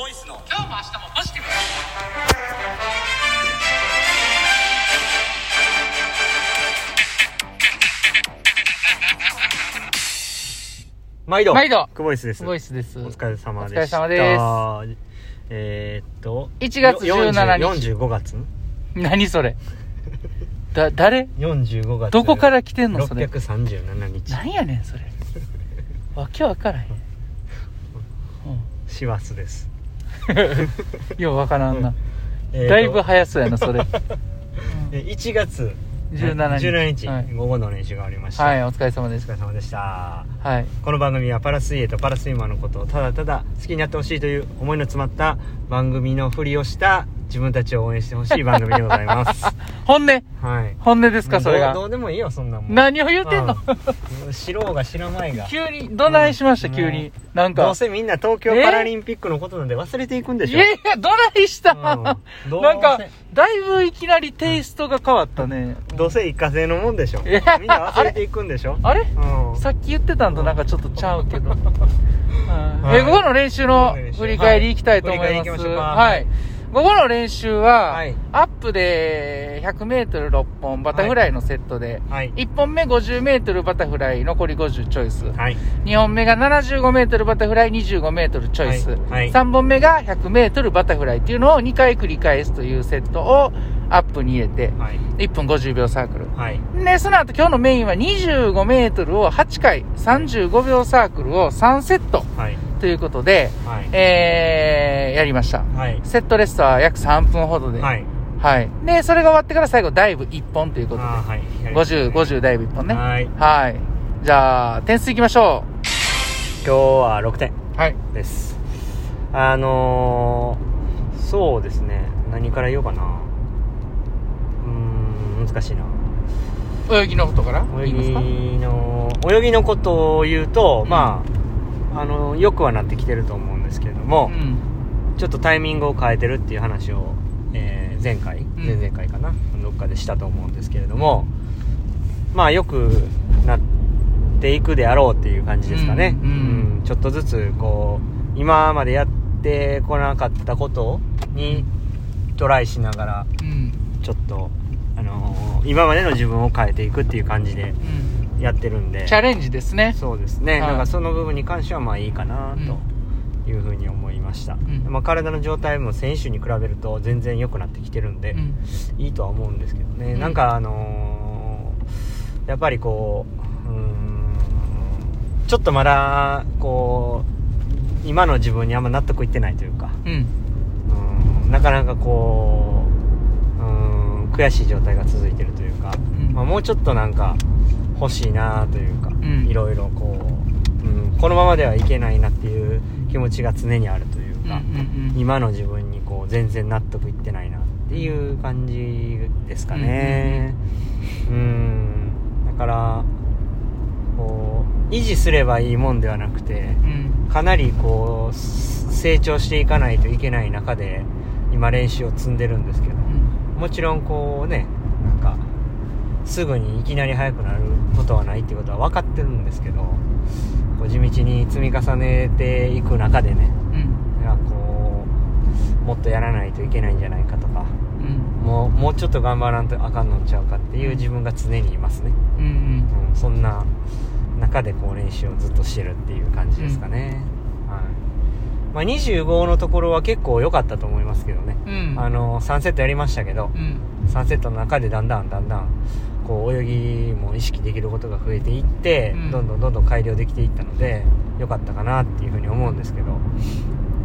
ボイスの。今日も明日もポジティブ。毎度毎度。久保井です。ボイスです。お疲れ様でした。お疲れ様です。えーっと1月17日。45月？何それ？だ誰？45月。どこから来てんのそれ？637日。何やねんそれ。わけわからへん、師走です、うん、ようわからんな。えーと。だいぶ早そうやなそれ。え1月。17日。17日、はい。午後の練習がありました、はいお疲れ様です。お疲れ様でした。はい。この番組はパラ水泳とパラスイマーのことをただただ好きになってほしいという思いの詰まった番組のふりをした自分たちを応援してほしい番組でございます 本音。はい。本音ですかそれが。どうどうでもいいよそんなもん。何を言うてんの？うん。知ろうが知らないが。急にどないしましたうん。急に。なんか。どうせみんな東京パラリンピックのことなんで忘れていくんでしょ。いやいやどないした？うん。なんどうせ。かだいぶいきなりテイストが変わったね。どうせ一過性のもんでしょ。みんな忘れていくんでしょ。あれ？うん。さっき言ってたんとなんかちょっとちゃうけど。うん。はい。え午後の練習の振り返りいきたいと思います。はい。振り返り行きましょうか。はい。午後の練習は、はい。アップで100メートル6本バタフライのセットで、はい。1本目50メートルバタフライ残り50チョイス。はい。2本目が75メートルバタフライ25メートルチョイス。はい。はい。3本目が100メートルバタフライっていうのを2回繰り返すというセットをアップに入れて、はい。1分50秒サークル。はい。で、その後今日のメインは25メートルを8回、35秒サークルを3セット。はいということで、はいえー、やりました。はいセットレストは約3分ほどで。はいはい。で、それが終わってから最後ダイブ1本ということで。はい50、50ダイブ1本ね。はいはい。じゃあ、点数いきましょ今日は6点。ですあのー、そうですね何から言おうかなうーん難しいな泳ぎのことから？泳ぎの泳ぎのことを言うと、まああのよくはなってきてると思うんですけれども、うん。ちょっとタイミングを変えてるっていう話を、えー前回ん前々回かな、どっかでしたと思うんですけれどもまあよくなっていくであろうっていう感じですかね、うんうんちょっとずつこう今までやってこなかったことにトライしながらうん。ちょっと、あのー今までの自分を変えていくっていう感じでうん。やってるんで。チャレンジですね。そうですね、はい。だからその部分に関してはまあいいかなというふうに思いました、ん。まあ、体の状態も選手に比べると全然良くなってきてるんで、うん。いいとは思うんですけどね、うん。なんかあのーやっぱりこううーんちょっとまだこう今の自分にあんま納得いってないというかうん。うんなかなかこううん悔しい状態が続いてるというか、ん。まあ、もうちょっとなんか欲しいなというか、んいろいろこう、うん、このままではいけないなっていう気持ちが常にあるといううん。うか、ん。今の自分にこう全然納得いってないなっていう感じですかねうんだからこう維持すればいいもんではなくてうん。かなりこう成長していかないといけない中で今練習を積んでるんですけどもちろんこうねすぐにいきなり速くなることはないっていうことは分かってるんですけどこう地道に積み重ねていく中でねうん。いやこうもっとやらないといけないんじゃないかとかうん。もうもうちょっと頑張らんとあかんのんちゃうかっていう自分が常にいますね、うん。うん。うん、そんな中でこう練習をずっとしてるっていう感じですかね、はいまあ、25のところは結構良かったと思いますけどね、うん。あの3セットやりましたけどうん。3セットの中でだんだんだんだんこう泳ぎも意識できることが増えていって、うん。どんどんどんどん改良できていったので良かったかなっていうふうに思うんですけど。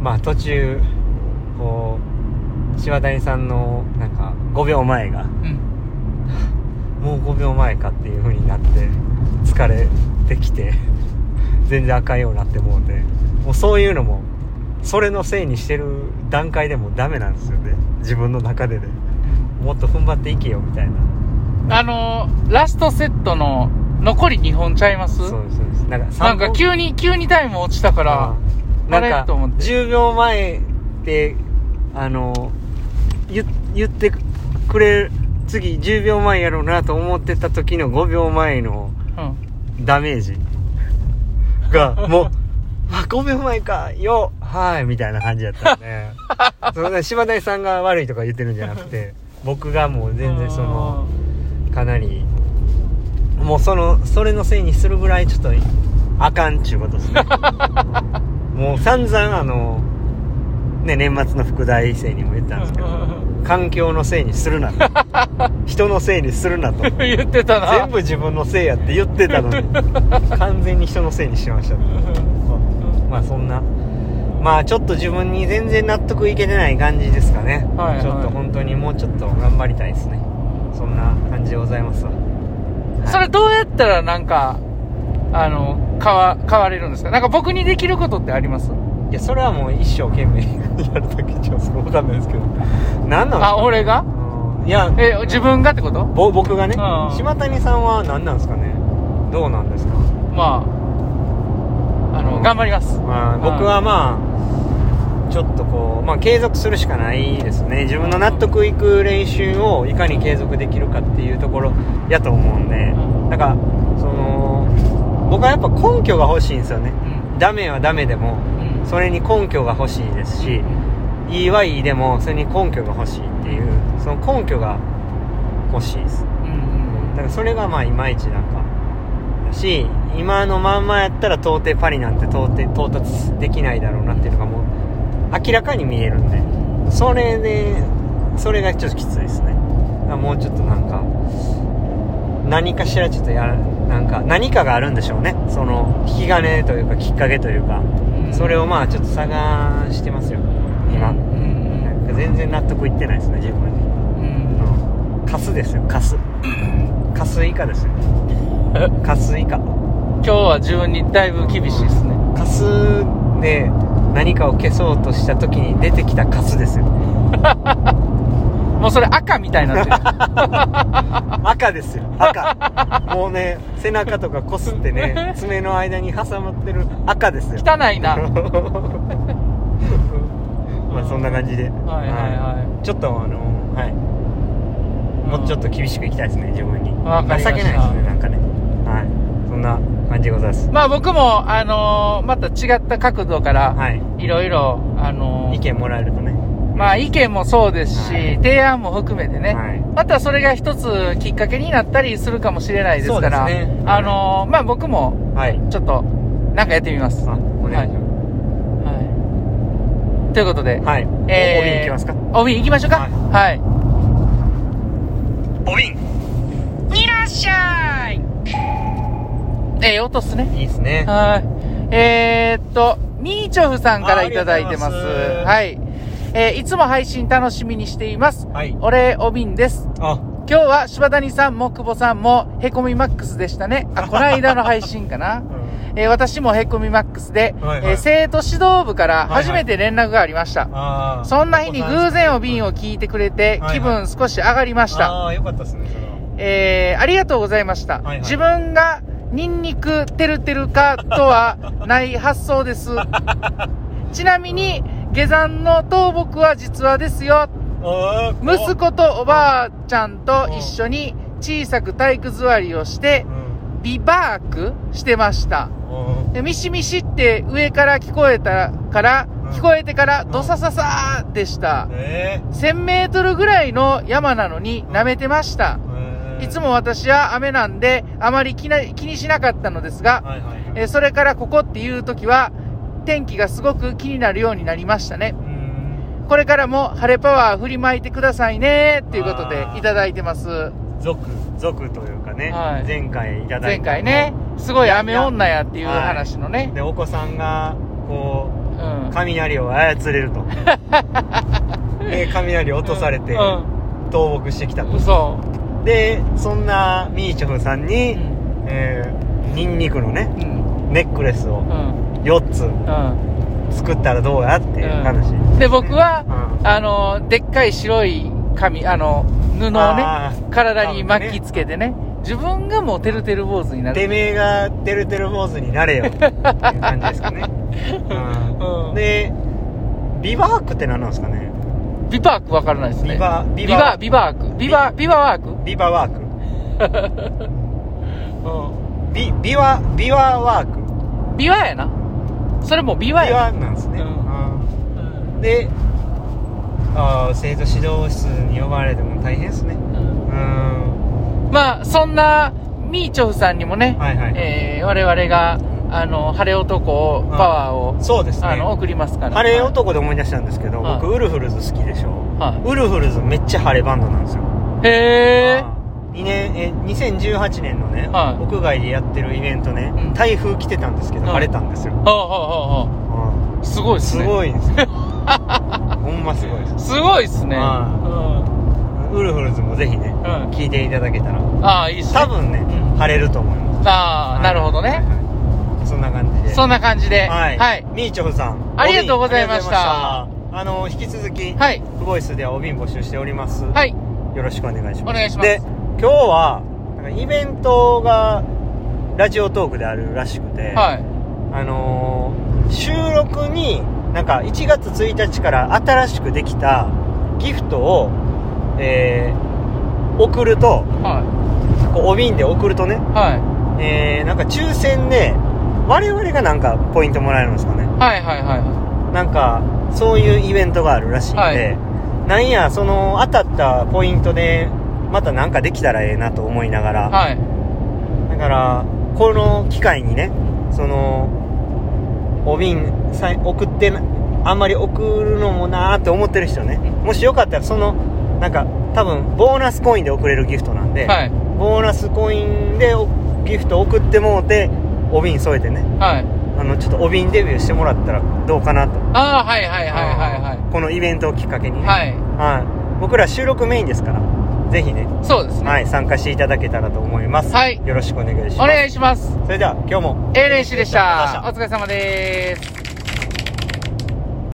まあ途中こう柴谷さんのなんか5秒前がうん。もう5秒前かっていう風になって疲れてきて全然あかんようになってもうてもうそういうのもそれのせいにしてる段階でもうダメなんですよね。自分の中でねもっと踏ん張っていけよみたいなあのー、ラストセットの残り2本ちゃいます？そうですそうです。なんかなんか急に、急にタイム落ちたから、なんかあれと思って。10秒前ってあの言言ってくれ次10秒前やろうなと思ってた時の5秒前のうん。ダメージ。がもう あ、5秒前か、よ、はい、みたいな感じだったんで、そのね、柴谷さんが悪いとか言ってるんじゃなくて、僕がもう全然その、かなり、もうその、それのせいにするぐらいちょっと、あかんっちゅうことですね。もう散々あの、ね、年末の副大生にも言ったんですけど、環境のせいにするなと。人のせいにするなと。言ってたな全部自分のせいやって言ってたのに、完全に人のせいにしました。まあそんな、まあちょっと自分に全然納得いけてない感じですかね。はいはいちょっと本当にもうちょっと頑張りたいですね。そんな感じでございますわ。はい。それどうやったらなんかあの変わ変われるんですか？なんか僕にできることってあります？いや、それはもう一生懸命やるだけじゃわかんないですけど。何なんですか？あ俺が？うん。いや、え自分がってこと？ぼ僕がね？うん。島谷さんは何なんですかね？どうなんですか？まああの頑張ります。まあ、うん。僕はまあちょっとこう、まあ、継続するしかないですね。自分の納得いく練習をいかに継続できるかっていうところやと思うんでうん。だからその僕はやっぱ根拠が欲しいんですよね。うん。ダメはダメでも。うん。それに根拠が欲しいですしいいはいいでもそれに根拠が欲しいっていうその根拠が欲しいです。うん。だからそれがまあいまいちなんかだし今のまんまやったら到底パリなんて到底到達できないだろうなっていうのがもう明らかに見えるんで。それでそれがちょっときついですね。もうちょっとなんか何かしらちょっとやらなんか何かがあるんでしょうね。その引き金というかきっかけというか。うん。それをまあちょっと探してますよ。今。うん。なんか全然納得いってないですね自分に。うん。カスですよカス。カス以下ですよ。カス以下。今日は自分にだいぶ厳しいですね。カスで何かを消そうとした時に出てきたカスですよ。もうそれ赤みたいになってる。赤ですよ。赤。もうね背中とかこすってね爪の間に挟まってる赤ですよ。汚いな。まあそんな感じで。はいはいはちょっとあのはい。もうちょっと厳しくいきたいですね自分に。情けないですねなんかね。はい。そんな感じでございます。まあ僕もあのーまた違った角度からはい。いろいろあのー意見もらえるとね。まあ意見もそうですし、はい。提案も含めてね、はい。またそれが一つきっかけになったりするかもしれないですから、そうですね。あのーまあ僕もはい。ちょっとなんかやってみます。あお願いしまはい。ということで、すはい、えーお瓶いきますか。お瓶行きましょうか。はい。はい。いらっしゃいええ音っすね。いいですねはい。えー、っと、ミーチョフさんからいただいてます。ますはい。えーいつも配信楽しみにしています。はいお礼お瓶です。あ今日は柴谷さんも久保さんもへこみマックスでしたね。あ、この間の配信かな。えー私もへこみマックスで、はいはいえー生徒指導部から初めて連絡がありました。あーそんな日に偶然お瓶を聞いてくれてはいはい気分少し上がりました。ああよかったですねそれはえーありがとうございました。はいはい自分がニンニクてるてるかとはない発想です。ちなみに、下山の倒木は実はですよ。息子とおばあちゃんと一緒に小さく体育座りをしてう、んビバークしてました。うんでミシミシって上から聞こえたから、うん聞こえてからドサササーでした。え1000メートルぐらいの山なのに舐めてました。ー、いつも私は雨なんであまり気な気にしなかったのですが、はいはいはいえーそれからここっていう時は天気がすごく気になるようになりましたね。うんこれからも晴れパワー振りまいてくださいねっていうことでいただいてます。族族というかね、はい前回いただいた前回ね、すごい雨女やっていう話のね。でお子さんがこうんう。雷を操れると で雷落とされてう倒木してきたん。と嘘。でそんなミーチョフさんに、うん。えー、ニンニクのねうん。ネックレスをうん。4つうん。作ったらどうやっていう話、で、僕は、うんあの、でっかい白い紙、あの、布をね体に巻きつけてね、自分がもうてるてる坊主になる。てめえがてるてる坊主になれよっていう感じですかね、うんうんでビバークって何なんですかねビバークわからないですね。ビバビビバ、ビバーク。ビバ、ビバワーク？ビバワーク。うん。ビビワビワワーク。ビワやな。それも琵琶琵や。琶なんですね、うん。うん。であー生徒指導室に呼ばれても大変ですね。うん。まあそんなミーチョフさんにもね、はいはい。えー我々があの晴れ男をパワーを、そうですね。あの送りますから。晴れ男で思い出したんですけど、はい。僕ウルフルズ好きでしょ、はウルフルズめっちゃ晴れバンドなんですよ。いへえ。2年え2018年のね、はい。屋外でやってるイベントね、うん。台風来てたんですけど、はい。晴れたんですよ、はあはあはあすごいっすすねごいですよ。ほんますごいです。すごいっすね。はウルフルズもぜひね、うん、うん、聞いていただけたら。ああいいっすね。多分ね、うん。晴れると思います。ああなるほどね、そんな感じで。そんな感じで。はい、はい、ミーチョフさん。ありがとうございました。あの引き続き、はいクボイスではお瓶募集しております、はい。よろしくお願いします。お願いします。で今日はなんかイベントがラジオトークであるらしくて、はい。あのー収録になんか1月1日から新しくできたギフトを、えー送るとはこうお瓶で送るとね、いはい。えーなんか抽選で我々がなんかポイントもらえるんですかね。はいはいはいなんかそういうイベントがあるらしいんで、はい。なんやその当たったポイントでまたなんかできたらええなと思いながら、はい。だからこの機会にねそのお瓶さ送ってなあんまり送るのもなーって思ってる人ね。もしよかったらそのなんか多分ボーナスコインで送れるギフトなんで、はい。ボーナスコインでおギフト送ってもうてお瓶添えてね。はい。あのちょっとお瓶デビューしてもらったらどうかなと。ああはいはいはいはいはいこのイベントをきっかけに。ね、はい。はい。僕ら収録メインですからぜひね、そうですね。はい、参加していただけたらと思います、はい。よろしくお願いします。お願いします。それでは今日も。A 練習でした。お疲れ様です